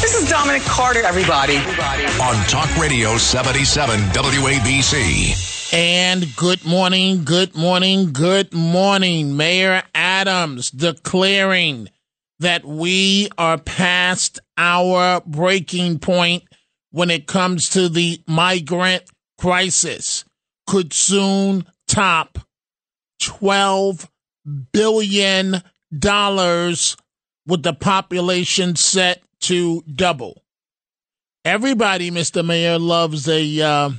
This is Dominic Carter, everybody. On Talk Radio 77 WABC. And good morning, good morning, good morning. Mayor Adams declaring that we are past our breaking point when it comes to the migrant crisis. Could soon top $12 billion with the population set to double. Everybody, Mr. Mayor, loves a. Uh,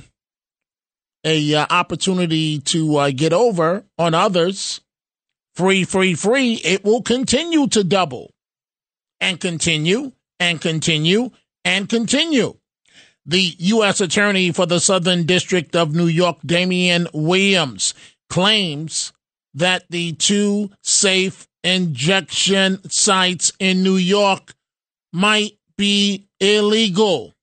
a uh, opportunity to uh, get over on others, free, free, free, it will continue to double and continue and continue and continue. The U.S. Attorney for the Southern District of New York, Damian Williams, claims that the two safe injection sites in New York might be illegal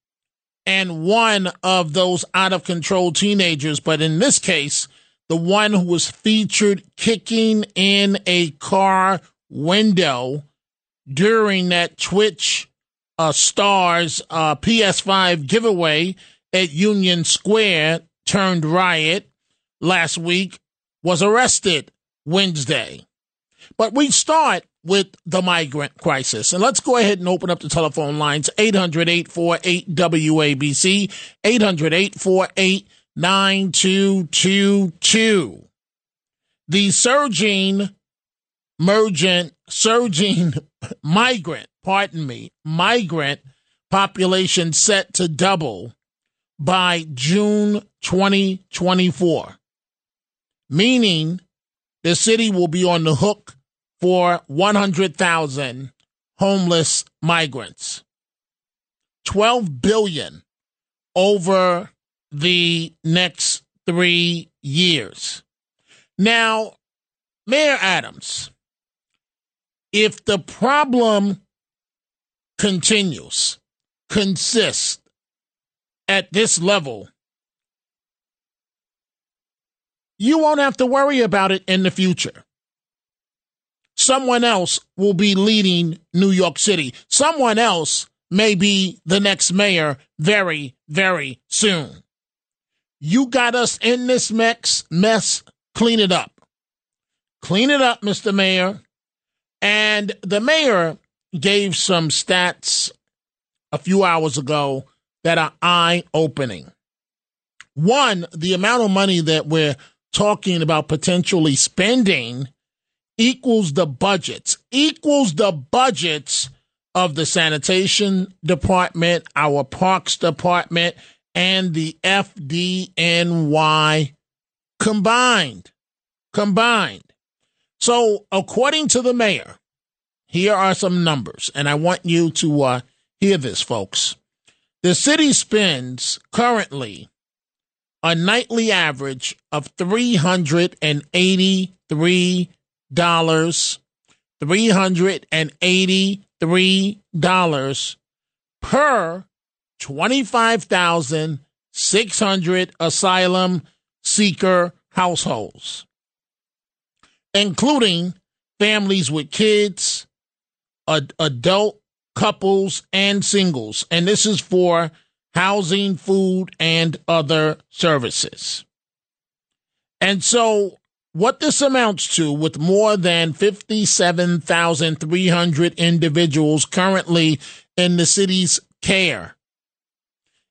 and one of those out of control teenagers, but in this case, the one who was featured kicking in a car window during that Twitch uh, Stars uh, PS5 giveaway at Union Square turned riot last week was arrested Wednesday. But we start with the migrant crisis. And let's go ahead and open up the telephone lines 800 848 WABC, 800 848 9222. The surging, mergent, surging migrant, pardon me, migrant population set to double by June 2024, meaning the city will be on the hook for 100,000 homeless migrants. 12 billion over the next 3 years. Now, Mayor Adams, if the problem continues, consists at this level, you won't have to worry about it in the future someone else will be leading New York City. Someone else may be the next mayor very, very soon. You got us in this mess, mess. Clean it up. Clean it up, Mr. Mayor. And the mayor gave some stats a few hours ago that are eye opening. One, the amount of money that we're talking about potentially spending equals the budgets, equals the budgets of the sanitation department, our parks department, and the FDNY combined. Combined. So, according to the mayor, here are some numbers, and I want you to uh, hear this, folks. The city spends currently a nightly average of 383 dollars, three hundred and eighty-three dollars per twenty-five thousand six hundred asylum seeker households, including families with kids, ad- adult couples, and singles. And this is for housing, food, and other services. And so what this amounts to, with more than 57,300 individuals currently in the city's care,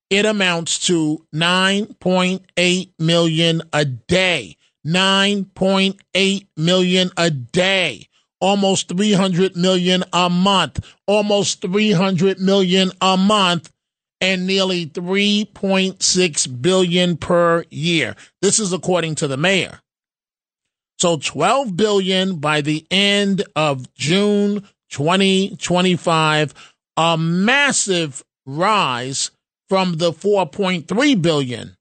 it amounts to 9.8 million a day. 9.8 million a day. almost 300 million a month, almost 300 million a month and nearly 3.6 billion per year. This is according to the mayor. So 12 billion by the end of June 2025, a massive rise from the 4.3 billion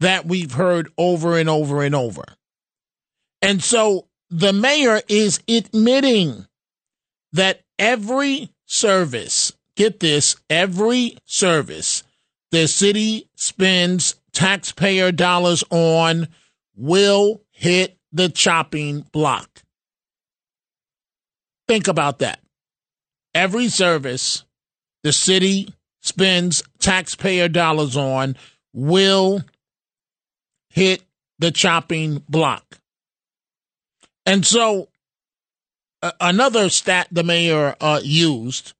that we've heard over and over and over. And so the mayor is admitting that every service, get this, every service the city spends taxpayer dollars on will hit the chopping block. Think about that. Every service the city spends taxpayer dollars on will hit the chopping block. And so, uh, another stat the mayor uh, used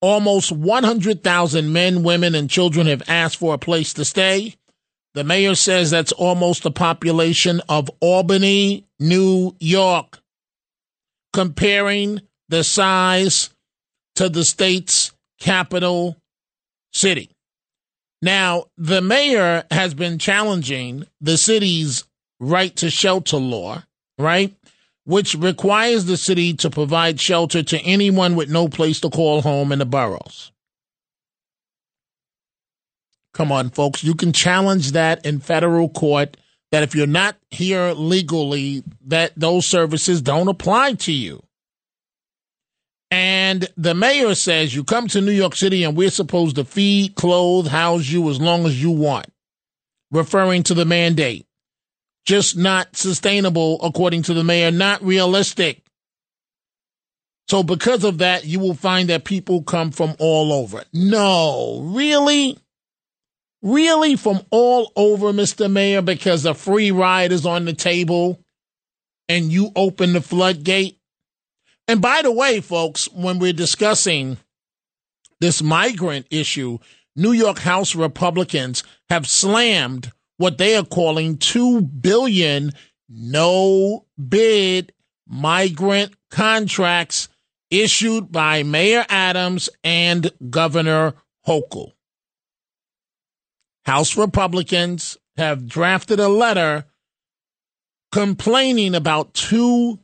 almost 100,000 men, women, and children have asked for a place to stay. The mayor says that's almost the population of Albany, New York, comparing the size to the state's capital city. Now, the mayor has been challenging the city's right to shelter law, right? Which requires the city to provide shelter to anyone with no place to call home in the boroughs. Come on, folks. You can challenge that in federal court that if you're not here legally, that those services don't apply to you. And the mayor says you come to New York City and we're supposed to feed, clothe, house you as long as you want, referring to the mandate. Just not sustainable, according to the mayor, not realistic. So, because of that, you will find that people come from all over. No, really? Really? From all over, Mr. Mayor, because a free ride is on the table and you open the floodgate? And by the way, folks, when we're discussing this migrant issue, New York House Republicans have slammed what they are calling 2 billion no bid migrant contracts issued by Mayor Adams and Governor Hochul. House Republicans have drafted a letter complaining about 2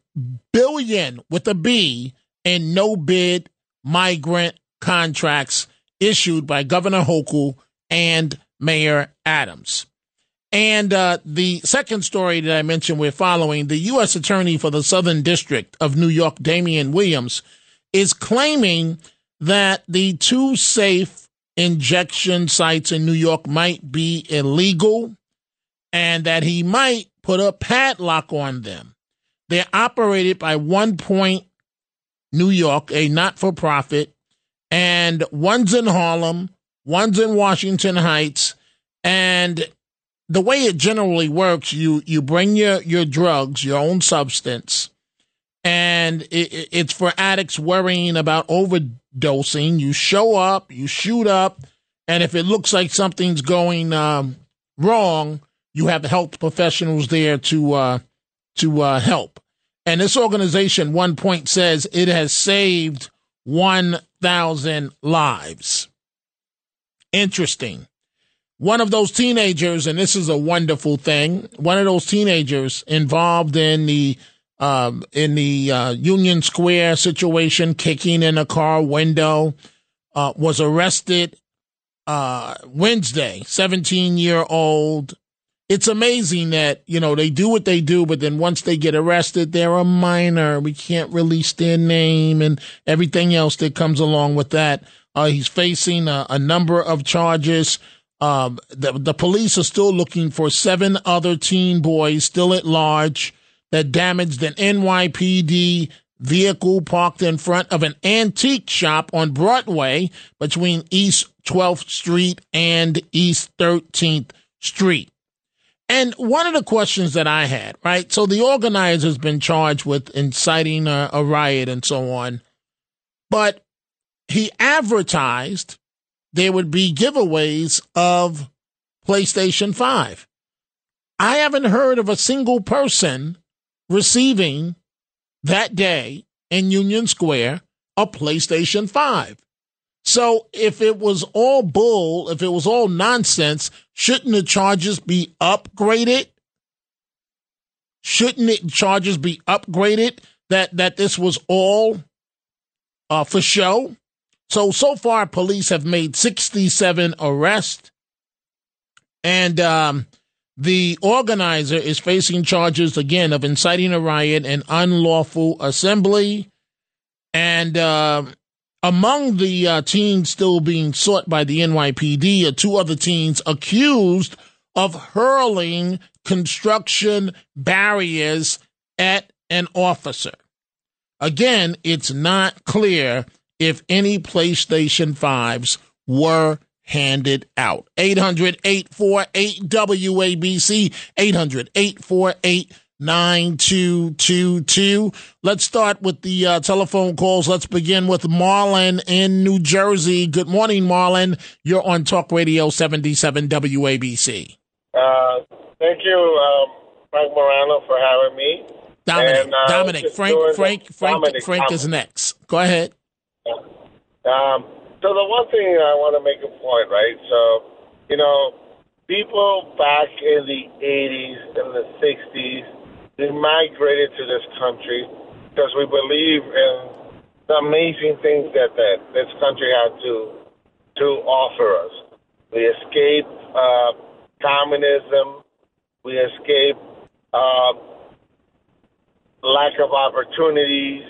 billion with a B in no bid migrant contracts issued by Governor Hochul and Mayor Adams. And uh, the second story that I mentioned we're following, the U.S. Attorney for the Southern District of New York, Damian Williams, is claiming that the two safe injection sites in New York might be illegal and that he might put a padlock on them. They're operated by OnPoint New York, a not for profit, and one's in Harlem, one's in Washington Heights. And the way it generally works, you, you bring your, your drugs, your own substance, and it, it's for addicts worrying about overdosing. You show up, you shoot up, and if it looks like something's going um, wrong, you have health professionals there to uh, to uh, help. And this organization, OnPoint, says it has saved 1,000 lives. Interesting. One of those teenagers, and this is a wonderful thing, one of those teenagers involved in the um, in the uh, Union Square situation, kicking in a car window, uh, was arrested uh, Wednesday. Seventeen year old it's amazing that you know they do what they do, but then once they get arrested, they're a minor. We can't release their name and everything else that comes along with that. Uh, he's facing a, a, number of charges. Um, the, the police are still looking for seven other teen boys still at large that damaged an NYPD vehicle parked in front of an antique shop on Broadway between East 12th Street and East 13th Street. And one of the questions that I had, right? So the organizer's been charged with inciting a, a riot and so on, but he advertised there would be giveaways of PlayStation 5. I haven't heard of a single person receiving that day in Union Square a PlayStation 5. So if it was all bull, if it was all nonsense, shouldn't the charges be upgraded? Shouldn't the charges be upgraded that that this was all uh, for show? So so far, police have made 67 arrests, and um, the organizer is facing charges again of inciting a riot and unlawful assembly. And uh, among the uh, teens still being sought by the NYPD are two other teens accused of hurling construction barriers at an officer. Again, it's not clear if any PlayStation 5s were handed out. 800 848 WABC, 800 848 9222. Let's start with the uh, telephone calls. Let's begin with Marlon in New Jersey. Good morning, Marlon. You're on Talk Radio 77 WABC. Uh, thank you, um, Frank Morano, for having me. Dominic, And, uh, Dominic, Frank, Frank, Frank, Dominic, Frank is next. Go ahead. Um, so the one thing I want to make a point, right? So, you know, people back in the 80s and the 60s, they migrated to this country because we believe in the amazing things that, that this country had to to offer us. We escaped uh, communism. We escaped uh, lack of opportunities.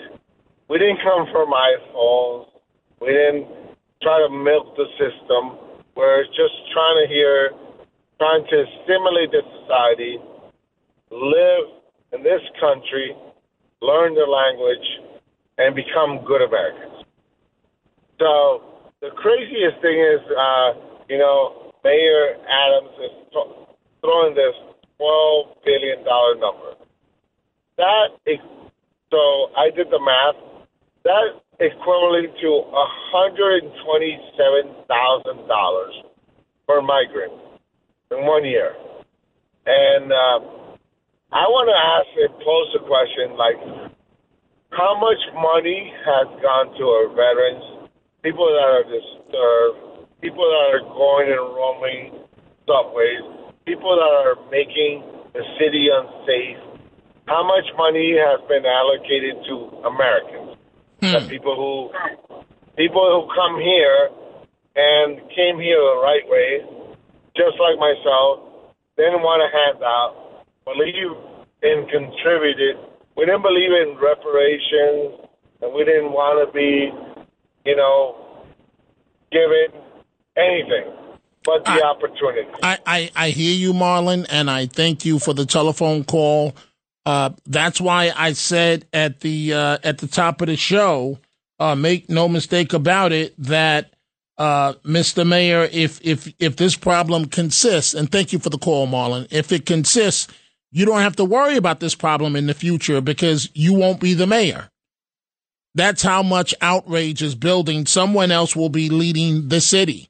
We didn't come from iPhones. We didn't try to milk the system. We're just trying to hear, trying to stimulate the society, live in this country, learn the language, and become good Americans. So the craziest thing is, uh, you know, Mayor Adams is th- throwing this twelve billion dollar number. That is, so I did the math. That equivalent to hundred and twenty-seven thousand dollars per migrant in one year. And uh, I want to ask and pose a question like, how much money has gone to our veterans, people that are disturbed, people that are going and roaming subways, people that are making the city unsafe? How much money has been allocated to Americans? Hmm. The people who people who come here and came here the right way, just like myself, didn't want a handout, believe in contributed. We didn't believe in reparations, and we didn't want to be, you know, given anything but the opportunity. I, I, I hear you, Marlon, and I thank you for the telephone call. Uh, that's why I said at the uh, at the top of the show, uh, make no mistake about it, that uh, Mr. Mayor, if if if this problem consists, and thank you for the call, Marlon, if it consists, you don't have to worry about this problem in the future because you won't be the mayor. That's how much outrage is building. Someone else will be leading the city.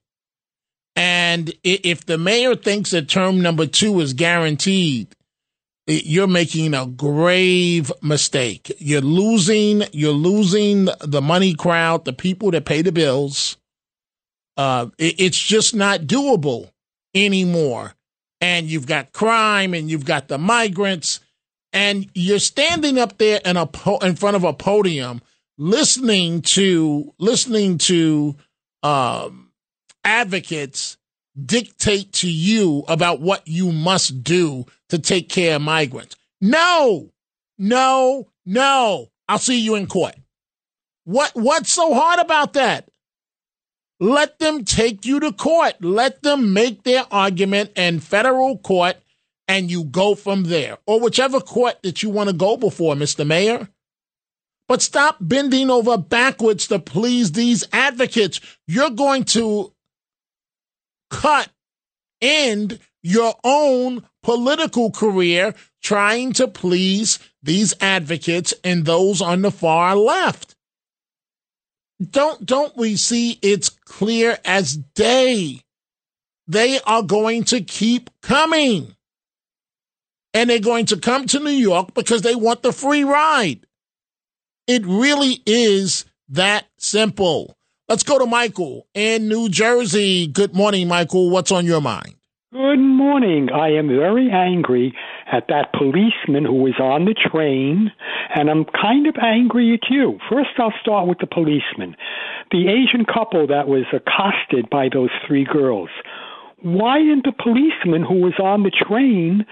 And if the mayor thinks that term number two is guaranteed, you're making a grave mistake. You're losing, you're losing the money crowd, the people that pay the bills. Uh, it- it's just not doable anymore. And you've got crime and you've got the migrants and you're standing up there in a po- in front of a podium listening to listening to um, advocates dictate to you about what you must do to take care of migrants. No, no, no. I'll see you in court. What what's so hard about that? Let them take you to court. Let them make their argument in federal court and you go from there. Or whichever court that you want to go before, Mr. Mayor. But stop bending over backwards to please these advocates. You're going to cut end your own political career trying to please these advocates and those on the far left. Don't don't we see it's clear as day. They are going to keep coming. And they're going to come to New York because they want the free ride. It really is that simple. Let's go to Michael in New Jersey. Good morning, Michael. What's on your mind? Good morning. I am very angry at that policeman who was on the train, and I'm kind of angry at you. First, I'll start with the policeman. The Asian couple that was accosted by those three girls why didn't the policeman who was on the train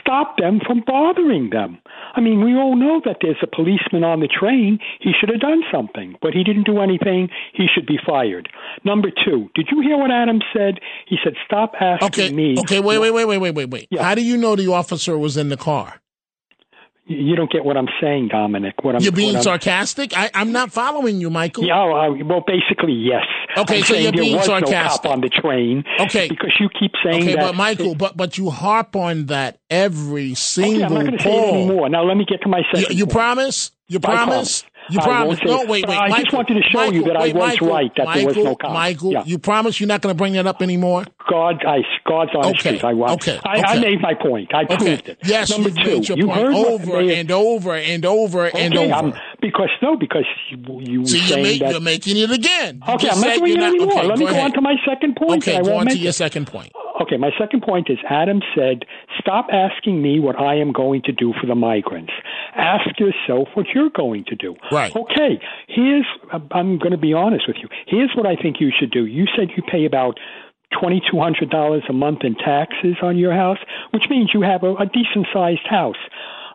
stop them from bothering them? I mean, we all know that there's a policeman on the train. He should have done something, but he didn't do anything. He should be fired. Number two, did you hear what Adam said? He said, "Stop asking Okay. me." Okay. Wait. Wait. Wait. Wait. Wait. Wait. Wait. Yeah. How do you know the officer was in the car? You don't get what I'm saying, Dominic. What I'm You're being what I'm- sarcastic. I, I'm not following you, Michael. Yeah, oh, I, well, basically, yes. Okay, I'm so you're being sarcastic. No on the train. Okay. because you keep saying Okay, that. but Michael, but but you harp on that every oh, single okay, I'm not going to say it anymore. Now let me get to my You, second. you point. promise? You promise? You promise? No, wait, wait. I just wanted to show you Michael, that I was Michael, right, that there was Michael, no cop. Michael, Yeah. you promise you're not going to bring that up anymore? God, I, God's honest Okay. I was. okay, I, I made my point. I Okay. proved it. Yes, Number you've two, you point heard over Mayor- and over and over and over. I'm, because no, because you, you See, you're, saying make, that. you're making it again. You okay, I'm not doing it anymore. okay, Let me go on to my second point. Okay, I go on to your second point. Okay, my second point is Adam said, stop asking me what I am going to do for the migrants. Ask yourself what you're going to do. Right. Okay, here's, I'm going to be honest with you. Here's what I think you should do. You said you pay about $2,200 a month in taxes on your house, which means you have a, a decent sized house.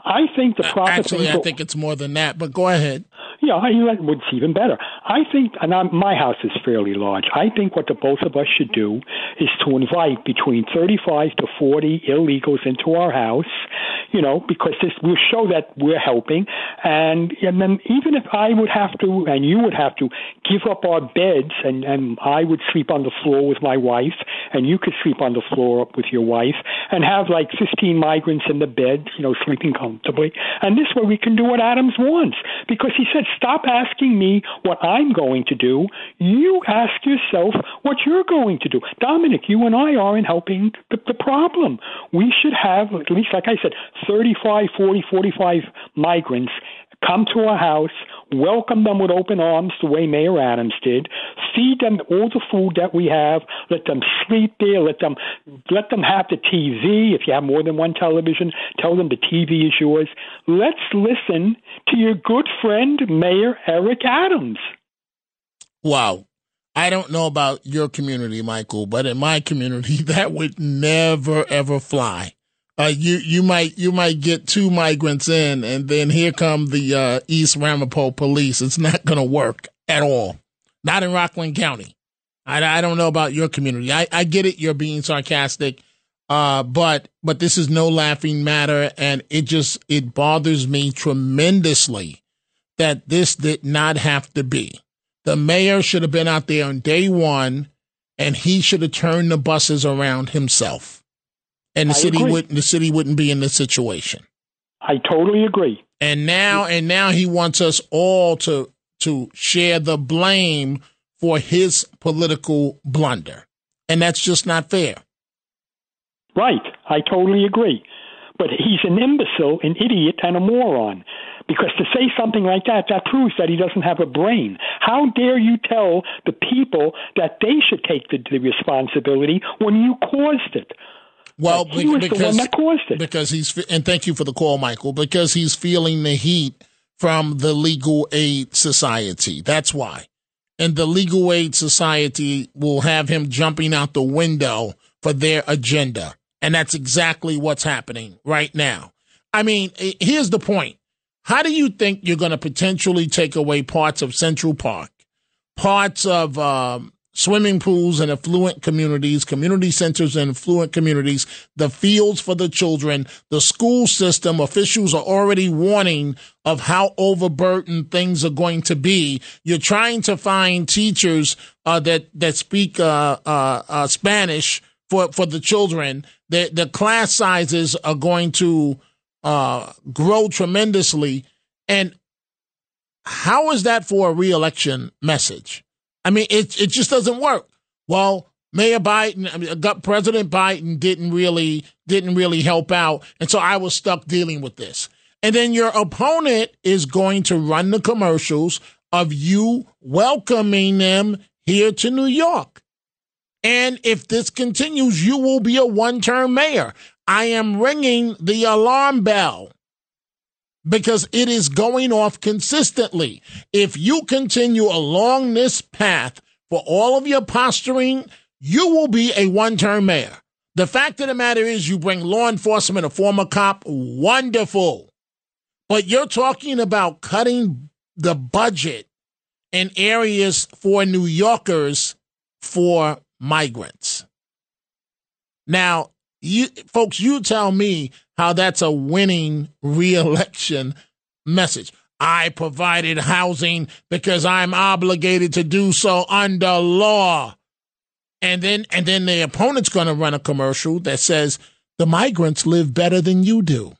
I think the proper Actually, thing I think it's more than that, but go ahead. Yeah, I, know, it's even better. I think, and I'm, my house is fairly large. I think what the both of us should do is to invite between 35 to 40 illegals into our house, you know, because this will show that we're helping. And, and then even if I would have to, and you would have to, give up our beds, and, and I would sleep on the floor with my wife, and you could sleep on the floor with your wife, and have like 15 migrants in the bed, you know, sleeping comfortably. And this way we can do what Adams wants. Because he said, stop asking me what I'm going to do. You ask yourself what you're going to do. Dominic, you and I are in helping the, the problem. We should have, at least, like I said, 35, 40, 45 migrants come to our house, welcome them with open arms the way Mayor Adams did, feed them all the food that we have, let them sleep there, let them let them have the TV. If you have more than one television, tell them the TV is yours. Let's listen to your good friend Mayor Eric Adams. Wow. I don't know about your community, Michael, but in my community, that would never ever fly. Uh, you you might you might get two migrants in, and then here come the uh, East Ramapo police. It's not going to work at all. Not in Rockland County. I, I don't know about your community. I, I get it. You're being sarcastic, uh, but but this is no laughing matter, and it just it bothers me tremendously that this did not have to be. The mayor should have been out there on day one, and he should have turned the buses around himself, and the I city agree. wouldn't the city wouldn't be in this situation. I totally agree. And now and now he wants us all to to share the blame for his political blunder, and that's just not fair. Right. I totally agree. But he's an imbecile, an idiot, and a moron. Because to say something like that, that proves that he doesn't have a brain. How dare you tell the people that they should take the, the responsibility when you caused it? Well, he be- was the because one that caused it. because he's and thank you for the call, Michael. Because he's feeling the heat from the Legal Aid Society. That's why, and the Legal Aid Society will have him jumping out the window for their agenda, and that's exactly what's happening right now. I mean, eh, here's the point: How do you think you're going to potentially take away parts of Central Park, parts of um, swimming pools in affluent communities, community centers in affluent communities, the fields for the children, the school system. Officials are already warning of how overburdened things are going to be. You're trying to find teachers uh, that that speak uh, uh, uh, Spanish for for the children. The the class sizes are going to uh, grow tremendously, and how is that for a reelection message? I mean, it it just doesn't work. Well, Mayor Biden, I mean, uh, President Biden didn't really didn't really help out, and so I was stuck dealing with this. And then your opponent is going to run the commercials of you welcoming them here to New York. And if this continues, you will be a one term mayor. I am ringing the alarm bell because it is going off consistently. If you continue along this path for all of your posturing, you will be a one term mayor. The fact of the matter is, you bring law enforcement, a former cop, wonderful. But you're talking about cutting the budget in areas for New Yorkers for migrants. Now, you folks, you tell me how that's a winning reelection message. I provided housing because I'm obligated to do so under law. And then and then the opponent's going to run a commercial that says the migrants live better than you do.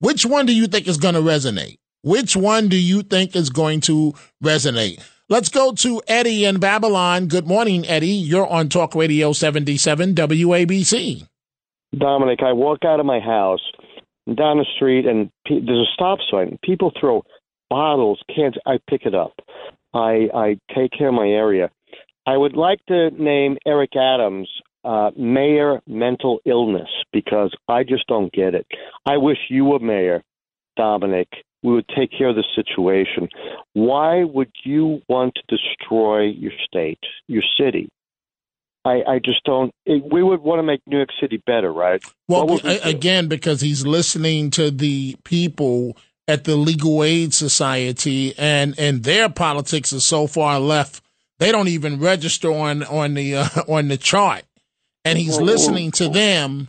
Which one do you think is going to resonate? Which one do you think is going to resonate? Let's go to Eddie in Babylon. Good morning, Eddie. You're on Talk Radio 77 WABC. Dominic, I walk out of my house down the street, and pe- there's a stop sign. People throw bottles, cans. I pick it up. I I take care of my area. I would like to name Eric Adams uh, Mayor Mental Illness because I just don't get it. I wish you were mayor, Dominic. We would take care of the situation. Why would you want to destroy your state, your city? I, I just don't. It, we would want to make New York City better, right? Well, we again, because he's listening to the people at the Legal Aid Society, and and their politics is so far left, they don't even register on on the uh, on the chart, and he's listening to them.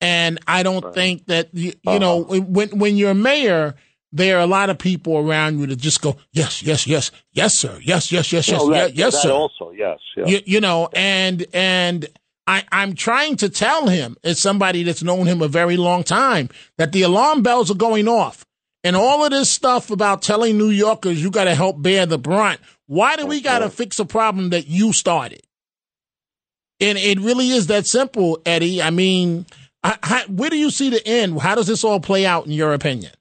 And I don't think that you, you uh-huh. know when when you're mayor there are a lot of people around you that just go, yes, yes, yes, yes, sir, yes, yes, yes, yes, well, that, yes, that sir. Also, yes, yes. You, you know, and and I, I'm trying to tell him, as somebody that's known him a very long time, that the alarm bells are going off, and all of this stuff about telling New Yorkers you got to help bear the brunt. Why do we got to fix a problem that you started? And it really is that simple, Eddie. I mean, I, where do you see the end? How does this all play out, in your opinion?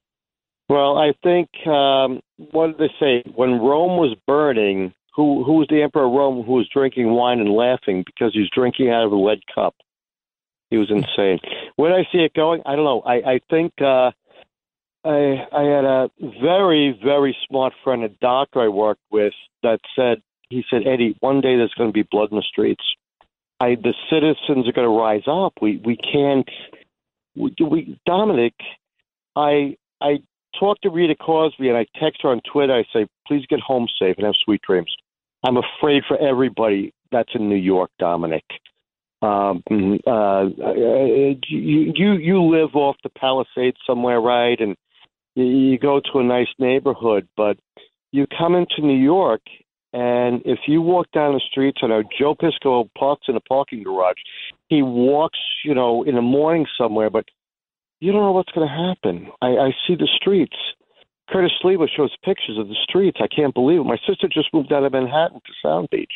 Well, I think um, what did they say? When Rome was burning, who who was the emperor of Rome who was drinking wine and laughing because he was drinking out of a lead cup? He was insane. Where did I see it going? I don't know. I I think uh, I I had a very very smart friend, a doctor I worked with, that said he said Eddie, one day there's going to be blood in the streets. I the citizens are going to rise up. We we can't. We, we Dominic, I I talk to Rita Cosby and I text her on Twitter. I say, please get home safe and have sweet dreams. I'm afraid for everybody that's in New York, Dominic. Um, uh, you, you you live off the Palisades somewhere, right? And you, you go to a nice neighborhood, but you come into New York, and if you walk down the streets, I know Joe Piscopo parks in a parking garage. He walks, you know, in the morning somewhere, but you don't know what's going to happen. I, I see the streets. Curtis Sliwa shows pictures of the streets. I can't believe it. My sister just moved out of Manhattan to Sound Beach.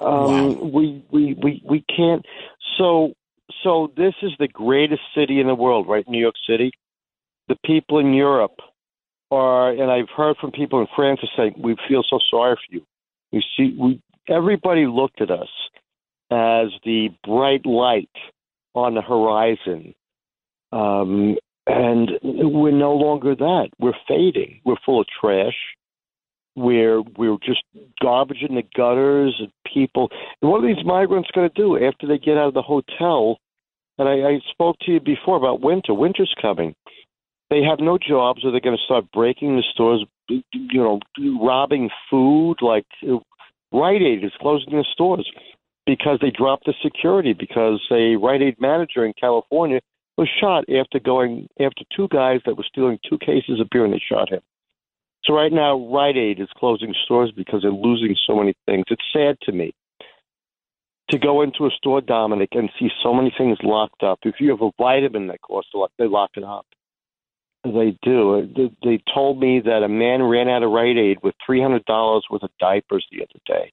Um, wow. We we we we can't. So so this is the greatest city in the world, right? New York City. The people in Europe are, and I've heard from people in France saying, "We feel so sorry for you." We see we everybody looked at us as the bright light on the horizon um, and we're no longer that. We're fading. We're full of trash. We're we're just garbage in the gutters and people. And what are these migrants going to do after they get out of the hotel? And I, I spoke to you before about winter. Winter's coming. They have no jobs, or they're going to start breaking the stores, you know, robbing food. Like Rite Aid is closing their stores because they dropped the security because a Rite Aid manager in California was shot after going after two guys that were stealing two cases of beer and they shot him. So right now, Rite Aid is closing stores because they're losing so many things. It's sad to me to go into a store, Dominic, and see so many things locked up. If you have a vitamin that costs a lot, they lock it up. They do. They told me that a man ran out of Rite Aid with three hundred dollars worth of diapers the other day.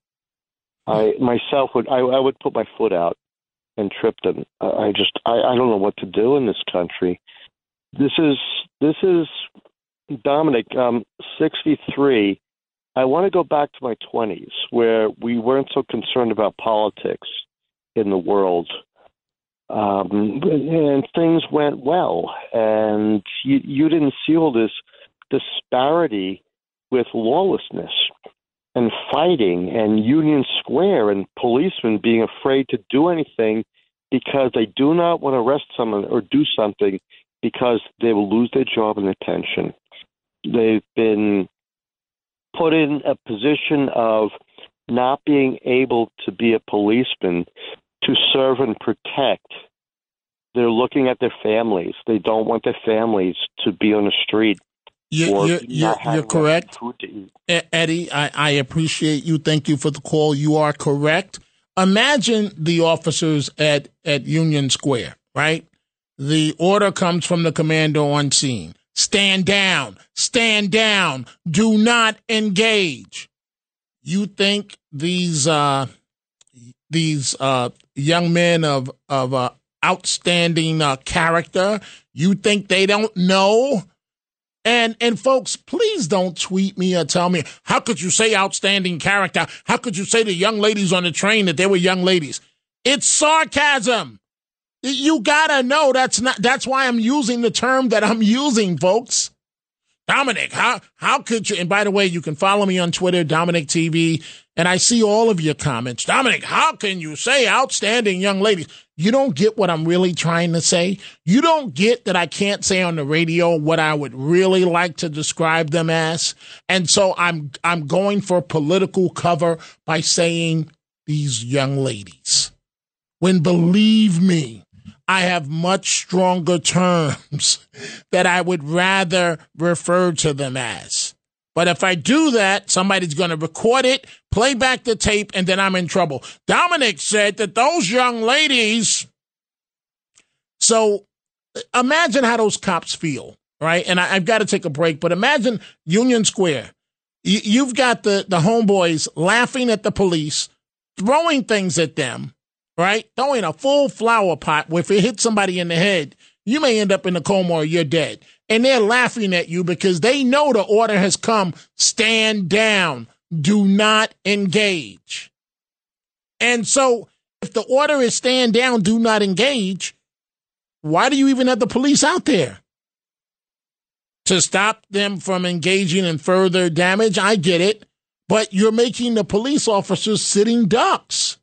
I myself would I, I would put my foot out and tripped them. I just I, I don't know what to do in this country. this is this is Dominic. Um, sixty three. I want to go back to my twenties where we weren't so concerned about politics in the world. Um, and things went well, and you, you didn't see all this disparity with lawlessness and fighting and Union Square and policemen being afraid to do anything because they do not want to arrest someone or do something because they will lose their job and their pension. They've been put in a position of not being able to be a policeman to serve and protect. They're looking at their families. They don't want their families to be on the street. You, you're, you're, you're correct. Eddie, I, I appreciate you. Thank you for the call. You are correct. Imagine the officers at, at Union Square, right? The order comes from the commander on scene. Stand down. Stand down. Do not engage. You think these uh, these uh, young men of of uh, outstanding uh, character? You think they don't know? And and folks, please don't tweet me or tell me how could you say outstanding character? How could you say the young ladies on the train that they were young ladies? It's sarcasm. You gotta know that's not that's why I'm using the term that I'm using, folks. Dominic, how how could you and by the way, you can follow me on Twitter, Dominic TV, and I see all of your comments. Dominic, how can you say outstanding young ladies? You don't get what I'm really trying to say. You don't get that I can't say on the radio what I would really like to describe them as. And so I'm I'm going for political cover by saying these young ladies. When believe me, I have much stronger terms that I would rather refer to them as. But if I do that, somebody's going to record it, play back the tape, and then I'm in trouble. Dominic said that those young ladies. So imagine how those cops feel, right? And I, have got to take a break, but imagine Union Square. you've got the, the homeboys laughing at the police, throwing things at them right? Throwing a full flower pot if it hits somebody in the head, you may end up in a coma or you're dead. And they're laughing at you because they know the order has come. Stand down. Do not engage. And so if the order is stand down, do not engage, why do you even have the police out there? To stop them from engaging in further damage? I get it. But you're making the police officers sitting ducks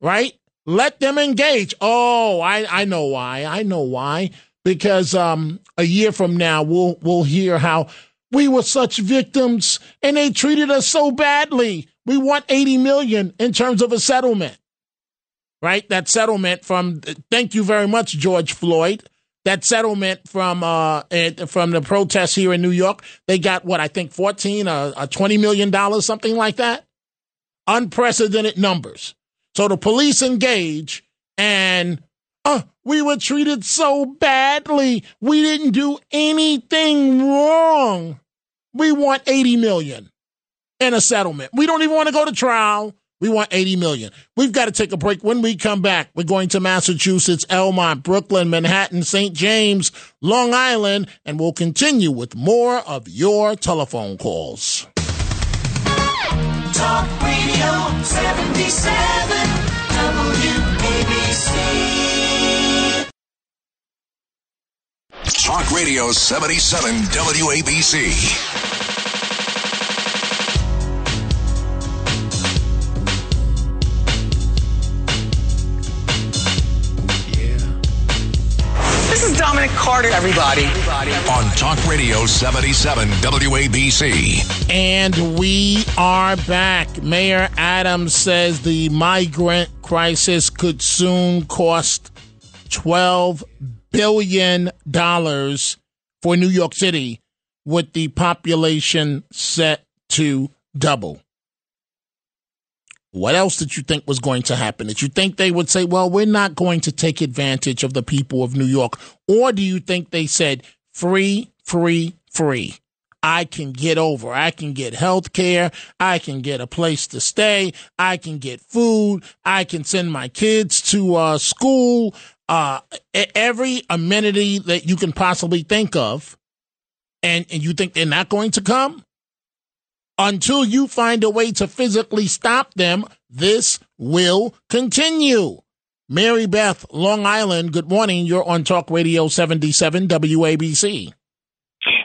right? Let them engage. Oh, I, I know why. I know why. Because um, a year from now, we'll we'll hear how we were such victims and they treated us so badly. We want 80 million in terms of a settlement. Right? That settlement from thank you very much, George Floyd. That settlement from uh from the protests here in New York, they got what I think 14 or, or 20 million dollars, something like that. Unprecedented numbers. So the police engage and uh, we were treated so badly. We didn't do anything wrong. We want 80 million in a settlement. We don't even want to go to trial. We want 80 million. We've got to take a break. When we come back, we're going to Massachusetts, Elmont, Brooklyn, Manhattan, St. James, Long Island, and we'll continue with more of your telephone calls. Talk Radio 77 WABC. Talk Radio 77 WABC. Dominic Carter, everybody. On Talk Radio 77 WABC. And we are back. Mayor Adams says the migrant crisis could soon cost $12 billion for New York City, with the population set to double. What else did you think was going to happen? Did you think they would say, well, we're not going to take advantage of the people of New York? Or do you think they said, free, free, free? I can get over. I can get health care. I can get a place to stay. I can get food. I can send my kids to uh, school. uh, every amenity that you can possibly think of, and, and you think they're not going to come? Until you find a way to physically stop them, this will continue. Mary Beth, Long Island, good morning. You're on Talk Radio 77 WABC.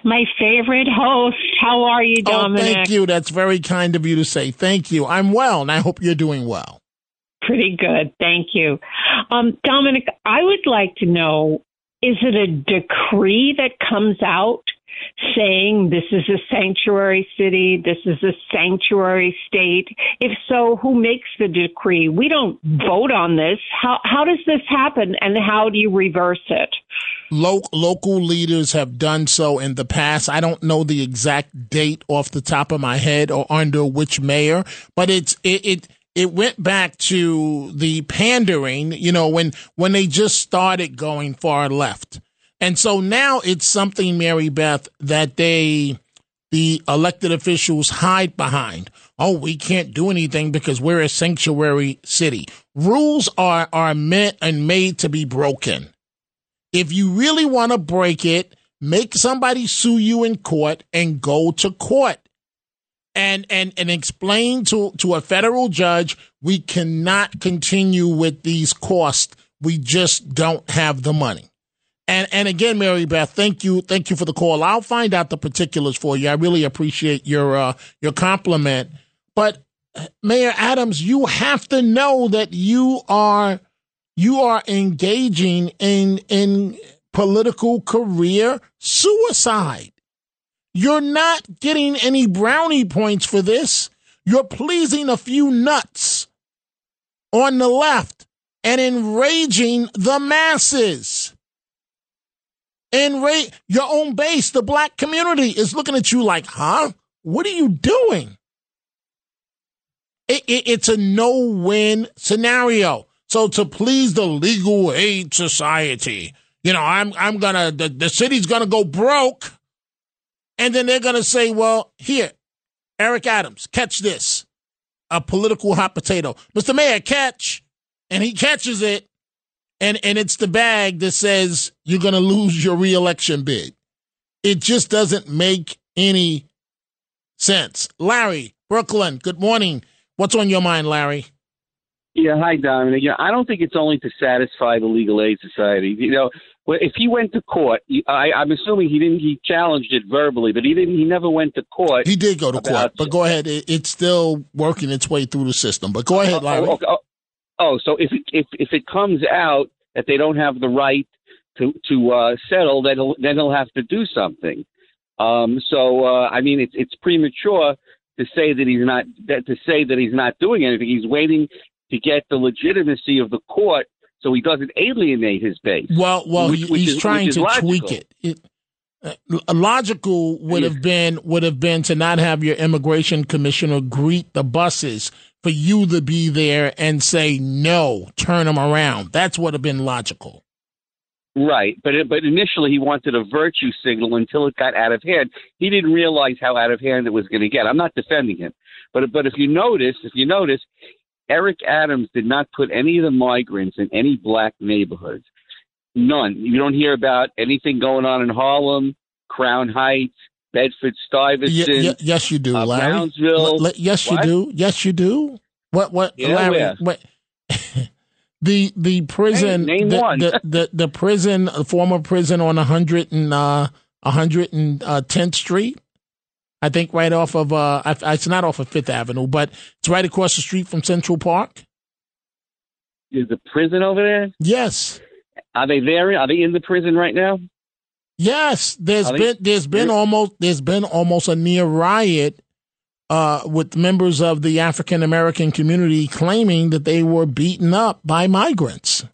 My favorite host. How are you, Dominic? Oh, thank you. That's very kind of you to say. Thank you. I'm well, and I hope you're doing well. Pretty good. Thank you. Um, Dominic, I would like to know is it a decree that comes out saying this is a sanctuary city, this is a sanctuary state? If so, who makes the decree? We don't vote on this. How how does this happen and how do you reverse it? Lo- local leaders have done so in the past. I don't know the exact date off the top of my head or under which mayor, but it's it, it it went back to the pandering, you know, when when they just started going far left. And so now it's something, Mary Beth, that they, the elected officials hide behind. Oh, we can't do anything because we're a sanctuary city. Rules are, are meant and made to be broken. If you really want to break it, make somebody sue you in court and go to court and and and explain to to a federal judge we cannot continue with these costs we just don't have the money and and again, Mary Beth, thank you, thank you for the call. I'll find out the particulars for you. I really appreciate your uh, your compliment. But Mayor Adams, you have to know that you are you are engaging in in political career suicide. You're not getting any brownie points for this. You're pleasing a few nuts on the left and enraging the masses and rate your own base, the black community is looking at you like, huh? What are you doing? It, it, it's a no win scenario. So to please the legal aid society, you know, I'm I'm gonna the, the city's gonna go broke, and then they're gonna say, well, here, Eric Adams, catch this, a political hot potato, Mr. Mayor, catch, and he catches it, and and it's the bag that says you're going to lose your reelection bid. It just doesn't make any sense. Larry, Brooklyn, good morning. What's on your mind, Larry? Yeah, hi, Dominic. Yeah, I don't think it's only to satisfy the Legal Aid Society. You know, if he went to court, I, I'm assuming he didn't. He challenged it verbally, but he didn't. He never went to court. He did go to court, but go ahead. It, it's still working its way through the system. But go oh, ahead, oh, Larry. Oh, oh, so if it, if if it comes out that they don't have the right to to uh, settle, then he'll, then he'll have to do something. Um, so uh, I mean, it's it's premature to say that he's not that, to say that he's not doing anything. He's waiting to get the legitimacy of the court so he doesn't alienate his base. Well, well, which, which he's is, trying to logical. tweak it. it uh, logical would have been would have been to not have your immigration commissioner greet the buses for you to be there and say no, turn them around. That's what have been logical. Right, but it, but initially he wanted a virtue signal until it got out of hand. He didn't realize how out of hand it was going to get. I'm not defending him, but but if you notice, if you notice, Eric Adams did not put any of the migrants in any black neighborhoods. None. You don't hear about anything going on in Harlem, Crown Heights, Bedford Stuyvesant. Y- y- yes, you do, uh, Larry. Brownsville. L- yes, what? you do. Yes, you do. What? What? Yeah, Larry? What? the the prison. Name, name the, one. the, the the prison, the former prison on a hundred and uh, hundred and uh, tenth Street. I think right off of uh, it's not off of Fifth Avenue, but it's right across the street from Central Park. Is the prison over there? Yes. Are they there? Are they in the prison right now? Yes, there's Are been there's been almost there's been almost a near riot uh, with members of the African American community claiming that they were beaten up by migrants.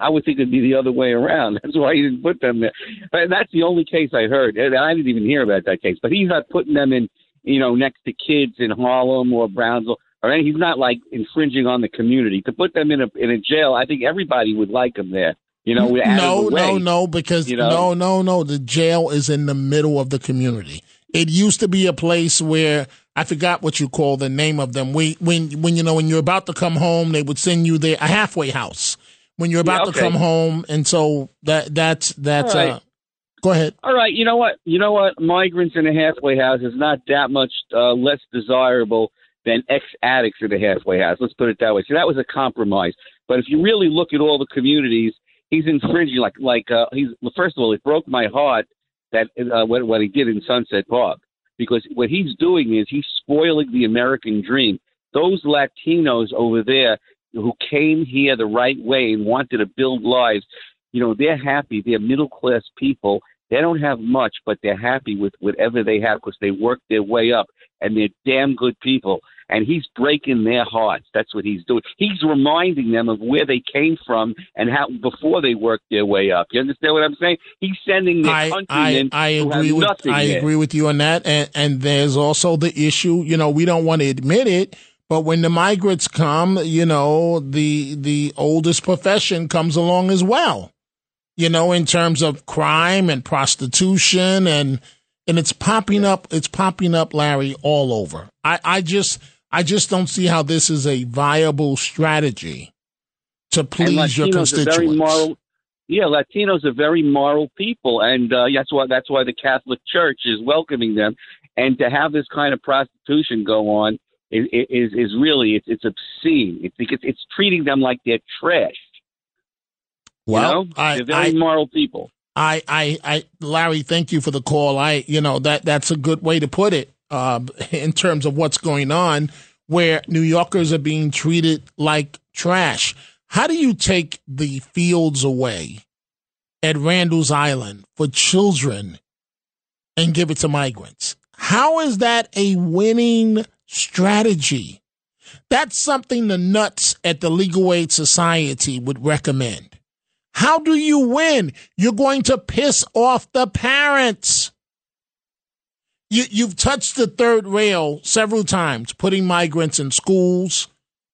I would think it'd be the other way around. That's why he didn't put them there. But that's the only case I heard. And I didn't even hear about that case. But he's not putting them in, you know, next to kids in Harlem or Brownsville. Or any, he's not like infringing on the community. To put them in a in a jail, I think everybody would like them there. You know, out no, no, no, because you know? no, no, no. The jail is in the middle of the community. It used to be a place where I forgot what you call the name of them. We, when when you know when you're about to come home, they would send you there a halfway house when you're about Yeah, to come home, and so that that's that's. Right. Uh, go ahead. All right, you know what? You know what? Migrants in a halfway house is not that much uh, less desirable than ex addicts in a halfway house. Let's put it that way. So that was a compromise. But if you really look at all the communities, he's infringing. Like, like uh, he's well, first of all, it broke my heart that uh, what what he did in Sunset Park because what he's doing is he's spoiling the American dream. Those Latinos over there who came here the right way and wanted to build lives, you know, they're happy. They're middle class people. They don't have much, but they're happy with whatever they have because they worked their way up and they're damn good people. And he's breaking their hearts. That's what he's doing. He's reminding them of where they came from and how before they worked their way up. You understand what I'm saying? He's sending their I, I, countrymen I agree with I there. agree with you on that, and and there's also the issue. You know, we don't want to admit it, but when the migrants come, you know, the the oldest profession comes along as well. You know, in terms of crime and prostitution, and and it's popping up. It's popping up, Larry, all over. I I just I just don't see how this is a viable strategy to please your Latinos are very constituents. moral. Yeah, Latinos are very moral people, and uh, that's why that's why the Catholic Church is welcoming them. And to have this kind of prostitution go on is is, is really it's it's obscene. It's because it's treating them like they're trash. Well, you know? I- they're very I- moral people. I, I, I, Larry, thank you for the call. I, you know, that that's a good way to put it uh, in terms of what's going on, where New Yorkers are being treated like trash. How do you take the fields away at Randall's Island for children and give it to migrants? How is that a winning strategy? That's something the nuts at the Legal Aid Society would recommend. How do you win? You're going to piss off the parents. You, you've touched the third rail several times, putting migrants in schools,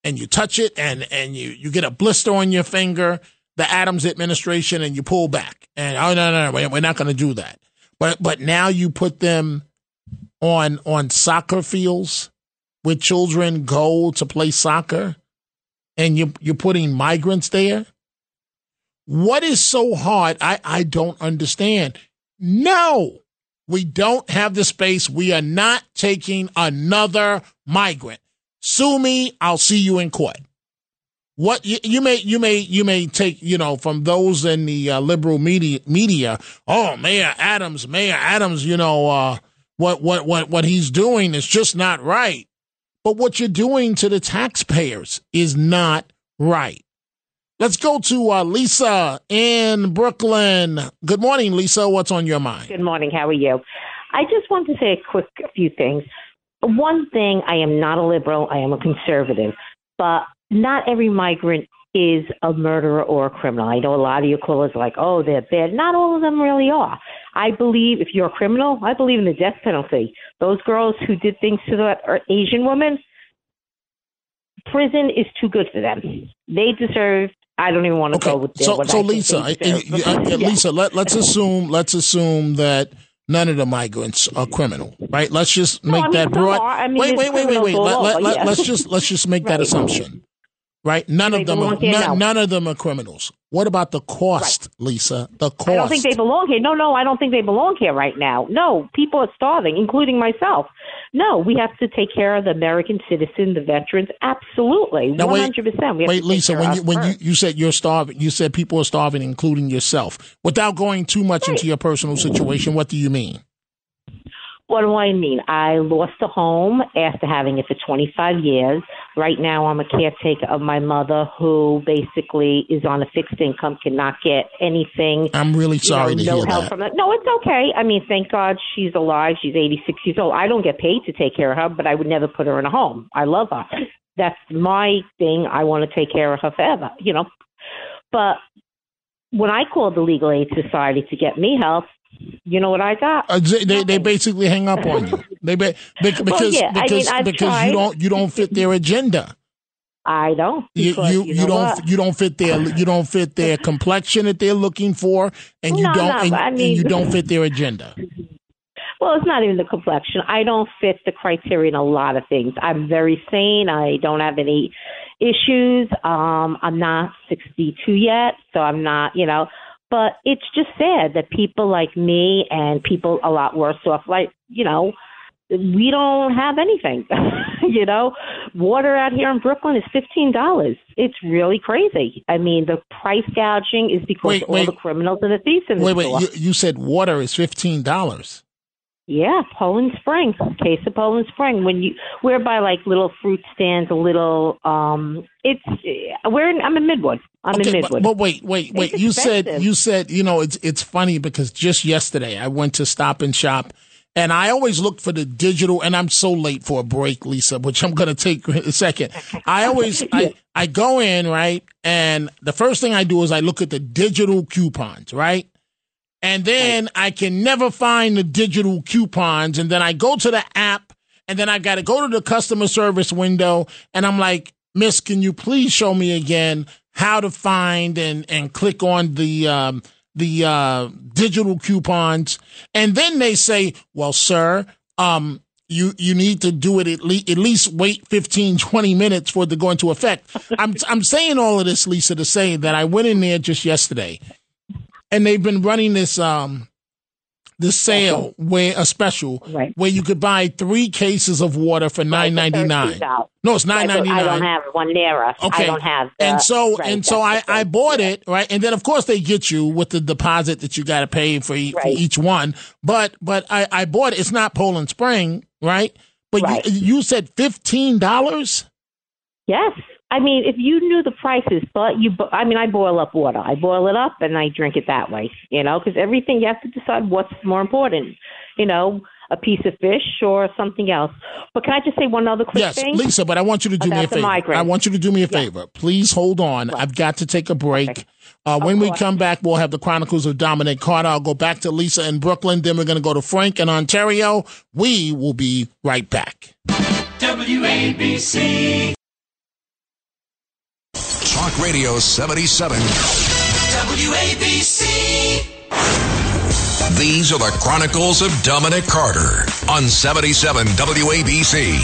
and you touch it, and, and you, you get a blister on your finger, the Adams administration, and you pull back. And oh no, no, no, we're- not going to do that. But but now you put them on on soccer fields where children go to play soccer, and you you're putting migrants there. What is so hard? I, I don't understand. No, we don't have the space. We are not taking another migrant. Sue me. I'll see you in court. What you, you may you may you may take you know from those in the uh, liberal media media. Oh, Mayor Adams, Mayor Adams, you know uh, what what what what he's doing is just not right. But what you're doing to the taxpayers is not right. Let's go to uh, Lisa in Brooklyn. Good morning, Lisa. What's on your mind? Good morning. How are you? I just want to say a quick few things. One thing, I am not a liberal. I am a conservative, but not every migrant is a murderer or a criminal. I know a lot of your callers are like, oh, they're bad. Not all of them really are. I believe if you're a criminal, I believe in the death penalty. Those girls who did things to that are Asian woman, prison is too good for them. They deserve. I don't even want to go with that. So, so I Lisa, uh, uh, Yeah. Lisa, let, let's assume let's assume that none of the migrants are criminal, right? Let's just No, make I mean, that broad. are. I mean, wait, wait, wait, wait, wait. criminals Let, over, let, yeah. us just let's just make that assumption, right? None of them, are, here? none, No. none of them are criminals. What about the cost, Lisa? The cost. I don't think they belong here. No, no, I don't think they belong here right now. No, people are starving, including myself. No, we have to take care of the American citizen, the veterans. Absolutely, Now, hundred percent. We have Wait, Lisa, when you when you, first. you said you're starving, you said people are starving, including yourself. Without going too much into your personal situation, what do you mean? What do I mean? I lost a home after having it for 25 years. Right now, I'm a caretaker of my mother, who basically is on a fixed income, cannot get anything. I'm really you know, sorry to no hear help that. from that. No, it's okay. I mean, thank God she's alive. She's 86 years old. I don't get paid to take care of her, but I would never put her in a home. I love her. That's my thing. I want to take care of her forever, you know. But when I called the Legal Aid Society to get me help, you know what I got? Uh, they, they they basically hang up on you. They be, bec- because yeah, because I've because tried. you don't you don't fit their agenda. I don't. You because you, you you know don't what? you don't fit their you don't fit their complexion that they're looking for, and you No, don't no, and, I and mean- you don't fit their agenda. Well, it's not even the complexion. I don't fit the criteria in a lot of things. I'm very sane. I don't have any issues. Um, I'm not 62 yet, so I'm not, you know. But it's just sad that people like me and people a lot worse off, like you know, we don't have anything. you know, water out here in Brooklyn is fifteen dollars. It's really crazy. I mean, the price gouging is because Wait, all wait. the criminals and the thieves in the Wait, wait. store. You, you said water is fifteen dollars. Yeah, Poland Spring, case of Poland Spring. When you we're by like little fruit stands, a little um, it's we're in, I'm in Midwood. I'm in Okay, but, Midwood. but wait, wait, wait. It's You said you said you know it's it's funny because just yesterday I went to Stop and Shop, and I always look for the digital. And I'm so late for a break, Lisa, which I'm going to take a second. I always I I go in right, and the first thing I do is I look at the digital coupons, right. And then I can never find the digital coupons. And then I go to the app and then I got to go to the customer service window and I'm like, Miss, can you please show me again how to find and, and click on the, um, the, uh, digital coupons. And then they say, well, sir, um, you, you need to do it at, le- at least wait 15, 20 minutes for it to go into effect. I'm, I'm saying all of this, Lisa, to say that I went in there just yesterday and they've been running this um this sale where a special where you could buy three cases of water for nine ninety nine. $13. No, it's nine I don't- have one near us. Okay. I don't have. The, and so right, and so I, I bought it right, and then of course they get you with the deposit that you got to pay for, e- for each one. But but I, I bought it. It's not Poland Spring, right? But Right. you, you said fifteen dollars. Yes. I mean, if you knew the prices, but you, bo- I mean, I boil up water. I boil it up and I drink it that way, you know, because everything you have to decide what's more important, you know, a piece of fish or something else. But can I just say one other quick Yes, thing? Lisa, but I want you to do me a About the favor. migraine. I want you to do me a favor. Please hold on. I've got to take a break. Uh, when we come back, we'll have the Chronicles of Dominic Carter. I'll go back to Lisa in Brooklyn. Then we're going to go to Frank in Ontario. We will be right back. WABC. Talk Radio 77. WABC. These are the Chronicles of Dominic Carter on 77 WABC.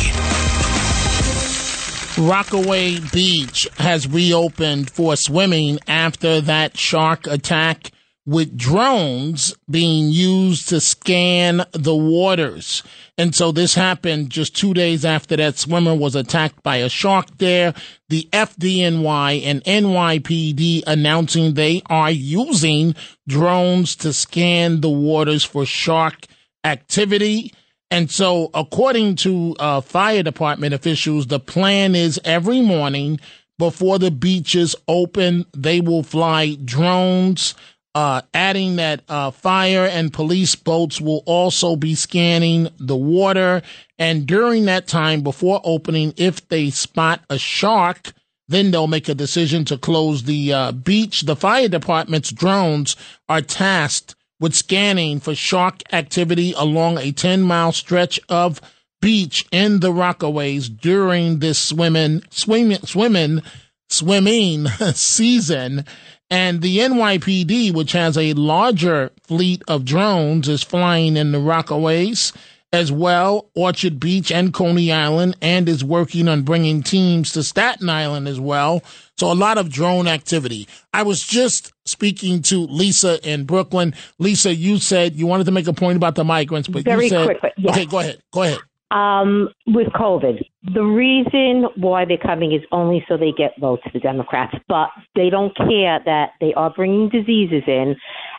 Rockaway Beach has reopened for swimming after that shark attack with drones being used to scan the waters. And so this happened just two days after that swimmer was attacked by a shark there. The FDNY and NYPD announcing they are using drones to scan the waters for shark activity. And so, according to uh, fire department officials, the plan is every morning before the beaches open, they will fly drones. Uh, adding that uh, fire and police boats will also be scanning the water. And during that time, before opening, if they spot a shark, then they'll make a decision to close the uh, beach. The fire department's drones are tasked with scanning for shark activity along a 10 mile stretch of beach in the Rockaways during this swimming, swimming, swimming, swimming season. And the NYPD, which has a larger fleet of drones, is flying in the Rockaways as well, Orchard Beach and Coney Island, and is working on bringing teams to Staten Island as well. So a lot of drone activity. I was just speaking to Lisa in Brooklyn. Lisa, you said you wanted to make a point about the migrants, but Very you said, quickly, yes. okay, go ahead, go ahead. Um, with COVID, the reason why they're coming is only so they get votes, the Democrats, but they don't care that they are bringing diseases in,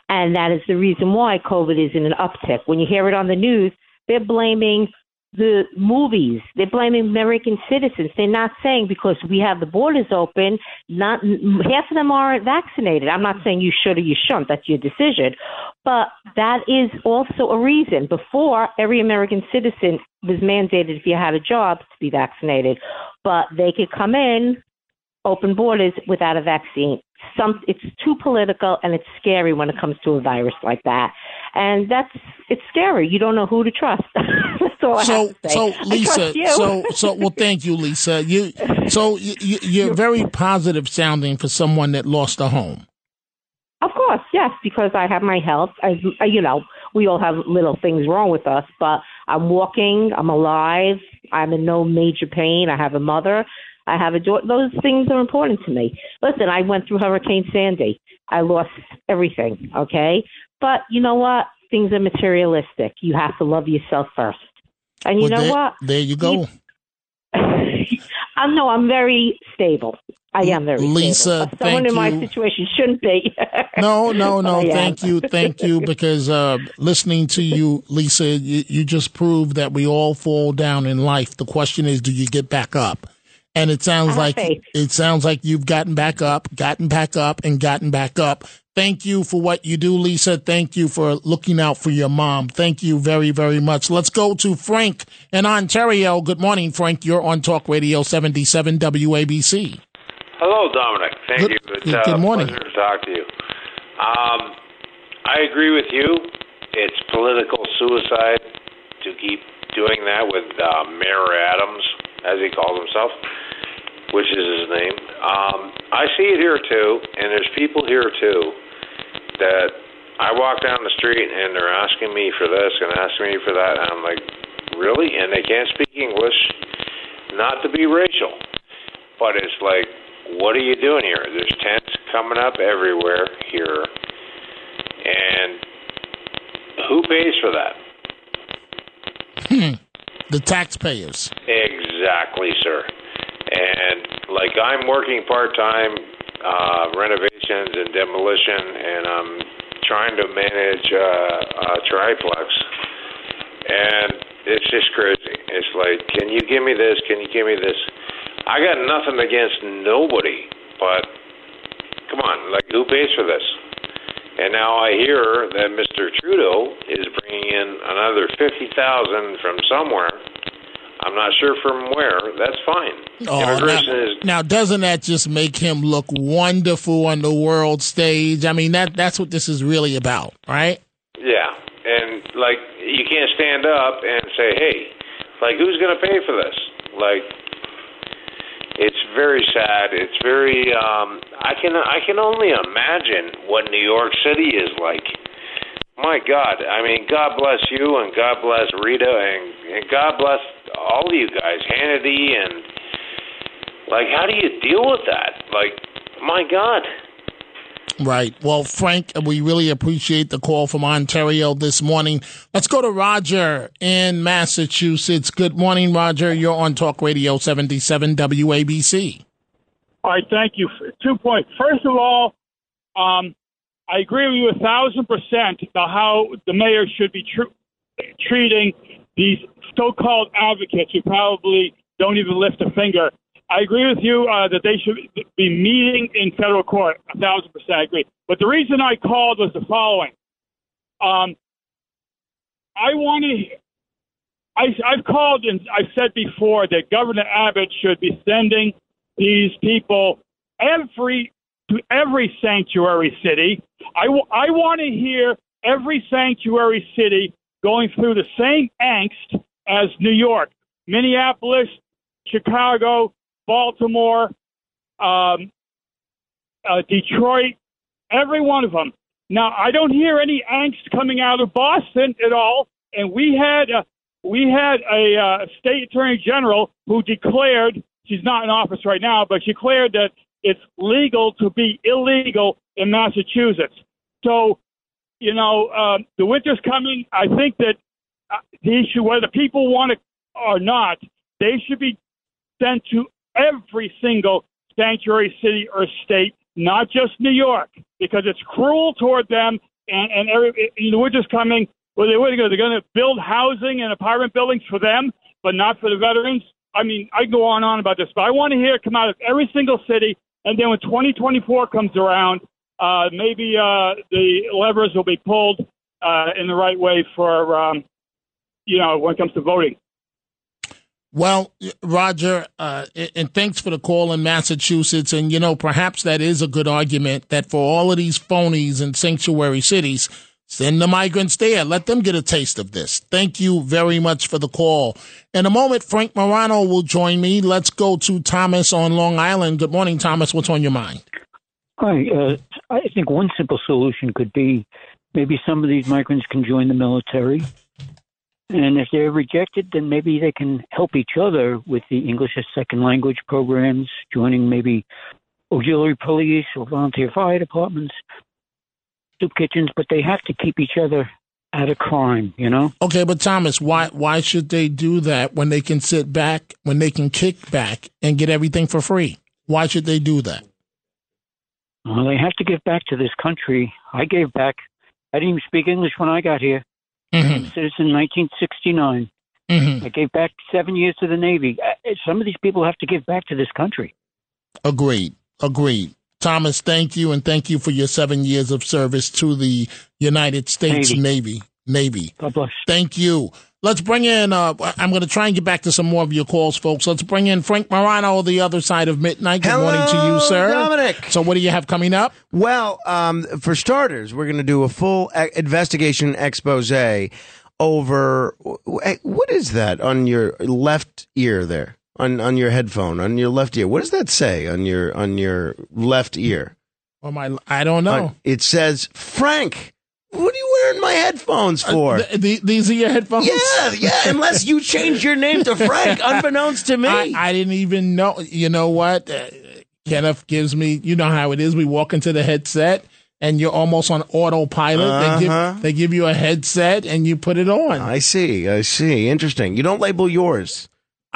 and that is the reason why COVID is in an uptick. When you hear it on the news, they're blaming the movies. They're blaming American citizens. They're not saying because we have the borders open, not half of them aren't vaccinated. I'm not saying you should or you shouldn't. That's your decision. But that is also a reason. Before, every American citizen was mandated if you had a job to be vaccinated, but they could come in, open borders without a vaccine. Some it's too political and it's scary when it comes to a virus like that, and that's it's scary. You don't know who to trust. that's all I so have to say. so I Lisa, trust you. so so well, thank you, Lisa. You so you, you, you're very positive sounding for someone that lost a home. Of course, yes, because I have my health. I, I, you know, we all have little things wrong with us, but I'm walking. I'm alive. I'm in no major pain. I have a mother. I have a daughter. Those things are important to me. Listen, I went through Hurricane Sandy. I lost everything, okay? But you know what? Things are materialistic. You have to love yourself first. And you Well, know there, what? There you go. I know I'm very stable. I am very Lisa, stable. Someone in my you. situation shouldn't be. No, no, no. Thank you, thank you. Because uh, listening to you, Lisa, you, you just proved that we all fall down in life. The question is, do you get back up? And it sounds like faith. it sounds like you've gotten back up, gotten back up, and gotten back up. Thank you for what you do, Lisa. Thank you for looking out for your mom. Thank you very, very much. Let's go to Frank in Ontario. Good morning, Frank. You're on Talk Radio 77 WABC. Hello, Dominic. Thank Good- you. It's good uh, morning. pleasure to talk to you. Um, I agree with you. It's political suicide to keep doing that with uh, Mayor Adams, as he calls himself, which is his name. Um, I see it here too, and there's people here too that I walk down the street and they're asking me for this and asking me for that, and I'm like, really? And they can't speak English. Not to be racial, but it's like, what are you doing here? There's tents coming up everywhere here, and who pays for that? Hmm. The taxpayers. Exactly, sir. And like I'm working part time uh, renovations and demolition, and I'm trying to manage uh, a triplex, and it's just crazy. It's like, can you give me this? Can you give me this? I got nothing against nobody, but come on, like who pays for this? And now I hear that Mr. Trudeau is bringing in another fifty thousand from somewhere. I'm not sure from where. That's fine. Oh, Immigration now, is now doesn't that just make him look wonderful on the world stage? I mean, that that's what this is really about, right? yeah, and like you can't stand up and say, "Hey, like who's going to pay for this?" Like it's very sad. It's very um I can I can only imagine what New York City is like. My God, I mean, God bless you and God bless Rita and, and God bless all of you guys, Hannity and like how do you deal with that? Like, my God. Right. Well, Frank, we really appreciate the call from Ontario this morning. Let's go to Roger in Massachusetts. Good morning, Roger. You're on Talk Radio 77 WABC. All right, thank you. Two points. First of all, um, I agree with you a thousand percent about how the mayor should be tr- treating these so-called advocates who probably don't even lift a finger. I agree with you uh, that they should be meeting in federal court. A thousand percent I agree. But the reason I called was the following. Um, I want to. I, I've called and I've said before that Governor Abbott should be sending these people every to every sanctuary city. I, w- I want to hear every sanctuary city going through the same angst as New York, Minneapolis, Chicago, Baltimore, um, uh, Detroit, every one of them. Now, I don't hear any angst coming out of Boston at all, and we had a, we had a uh, state attorney general who declared she's not in office right now, but she declared that it's legal to be illegal in Massachusetts. So, you know, uh, the winter's coming. I think that uh, the issue, whether people want it or not, they should be sent to every single sanctuary city or state, not just New York, because it's cruel toward them. And, and every, know, winter's coming. Well, they what are they going to- they're going to build housing and apartment buildings for them, but not for the veterans. I mean, I go on and on about this, but I want to hear it come out of every single city. And then when 2024 comes around, uh, maybe uh, the levers will be pulled uh, in the right way for, um, you know, when it comes to voting. Well, Roger, uh, and thanks for the call in Massachusetts. And, you know, perhaps that is a good argument that for all of these phonies in sanctuary cities, send the migrants there. Let them get a taste of this. Thank you very much for the call. In a moment, Frank Morano will join me. Let's go to Thomas on Long Island. Good morning, Thomas. What's on your mind? Hi. Uh, I think one simple solution could be maybe some of these migrants can join the military. And if they're rejected, then maybe they can help each other with the English as second language programs, joining maybe auxiliary police or volunteer fire departments, soup kitchens, but they have to keep each other out of crime, you know? Okay, but Thomas, why why should they do that when they can sit back, when they can kick back and get everything for free? Why should they do that? Well, they have to give back to this country. I gave back. I didn't even speak English when I got here. Mm-hmm. I citizen in 1969. Mm-hmm. I gave back seven years to the Navy. Uh, Some of these people have to give back to this country. Agreed. Agreed. Thomas, thank you, and thank you for your seven years of service to the United States Navy. Navy. Navy. God bless. Thank you. Let's bring in. Uh, I'm going to try and get back to some more of your calls, folks. Let's bring in Frank Morano, the other side of midnight. Good morning to you, sir. Dominic. So, what do you have coming up? Well, um, for starters, we're going to do a full e- investigation expose over what is that on your left ear there on on your headphone on your left ear. What does that say on your on your left ear? Or my, I don't know. On- it says Frank. What are you wearing my headphones for? Uh, th- th- these are your headphones. yeah, yeah. Unless you change your name to Frank, unbeknownst to me. I, I didn't even know. You know what? Uh, Kenneth gives me. You know how it is. We walk into the headset, and you're almost on autopilot. They Uh-huh. give they give you a headset, and you put it on. I see. I see. Interesting. You don't label yours.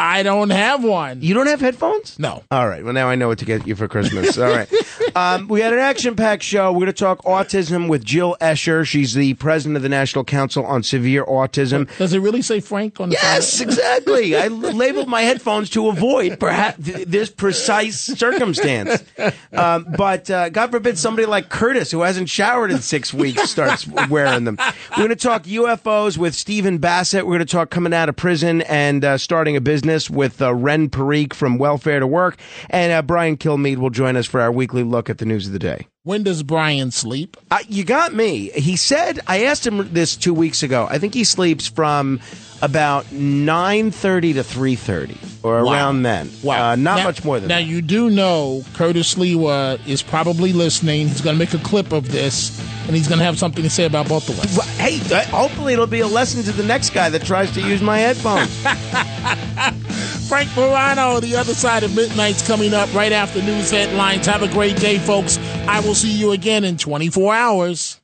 I don't have one. You don't have headphones? No. All right. Well, now I know what to get you for Christmas. All right. um, we had an action-packed show. We're going to talk autism with Jill Escher. She's the president of the National Council on Severe Autism. Does it really say Frank on the Yes, side? exactly. I labeled my headphones to avoid perhaps this precise circumstance. Um, but uh, God forbid somebody like Curtis, who hasn't showered in six weeks, starts wearing them. We're going to talk UFOs with Stephen Bassett. We're going to talk coming out of prison and uh, starting a business with uh, Ren Parikh from Welfare to Work. And uh, Brian Kilmeade will join us for our weekly look at the news of the day. When does Brian sleep? Uh, you got me. He said I asked him this two weeks ago. I think he sleeps from about nine thirty to three thirty, or Wow. around then. Wow. uh, not Now- much more than that. Now that. you do know Curtis Sliwa is probably listening. He's going to make a clip of this, and he's going to have something to say about both of us. Well, hey, uh, hopefully it'll be a lesson to the next guy that tries to use my headphones. Frank Morano, the other side of midnight's coming up right after news headlines. Have a great day, folks. I will see you again in 24 hours.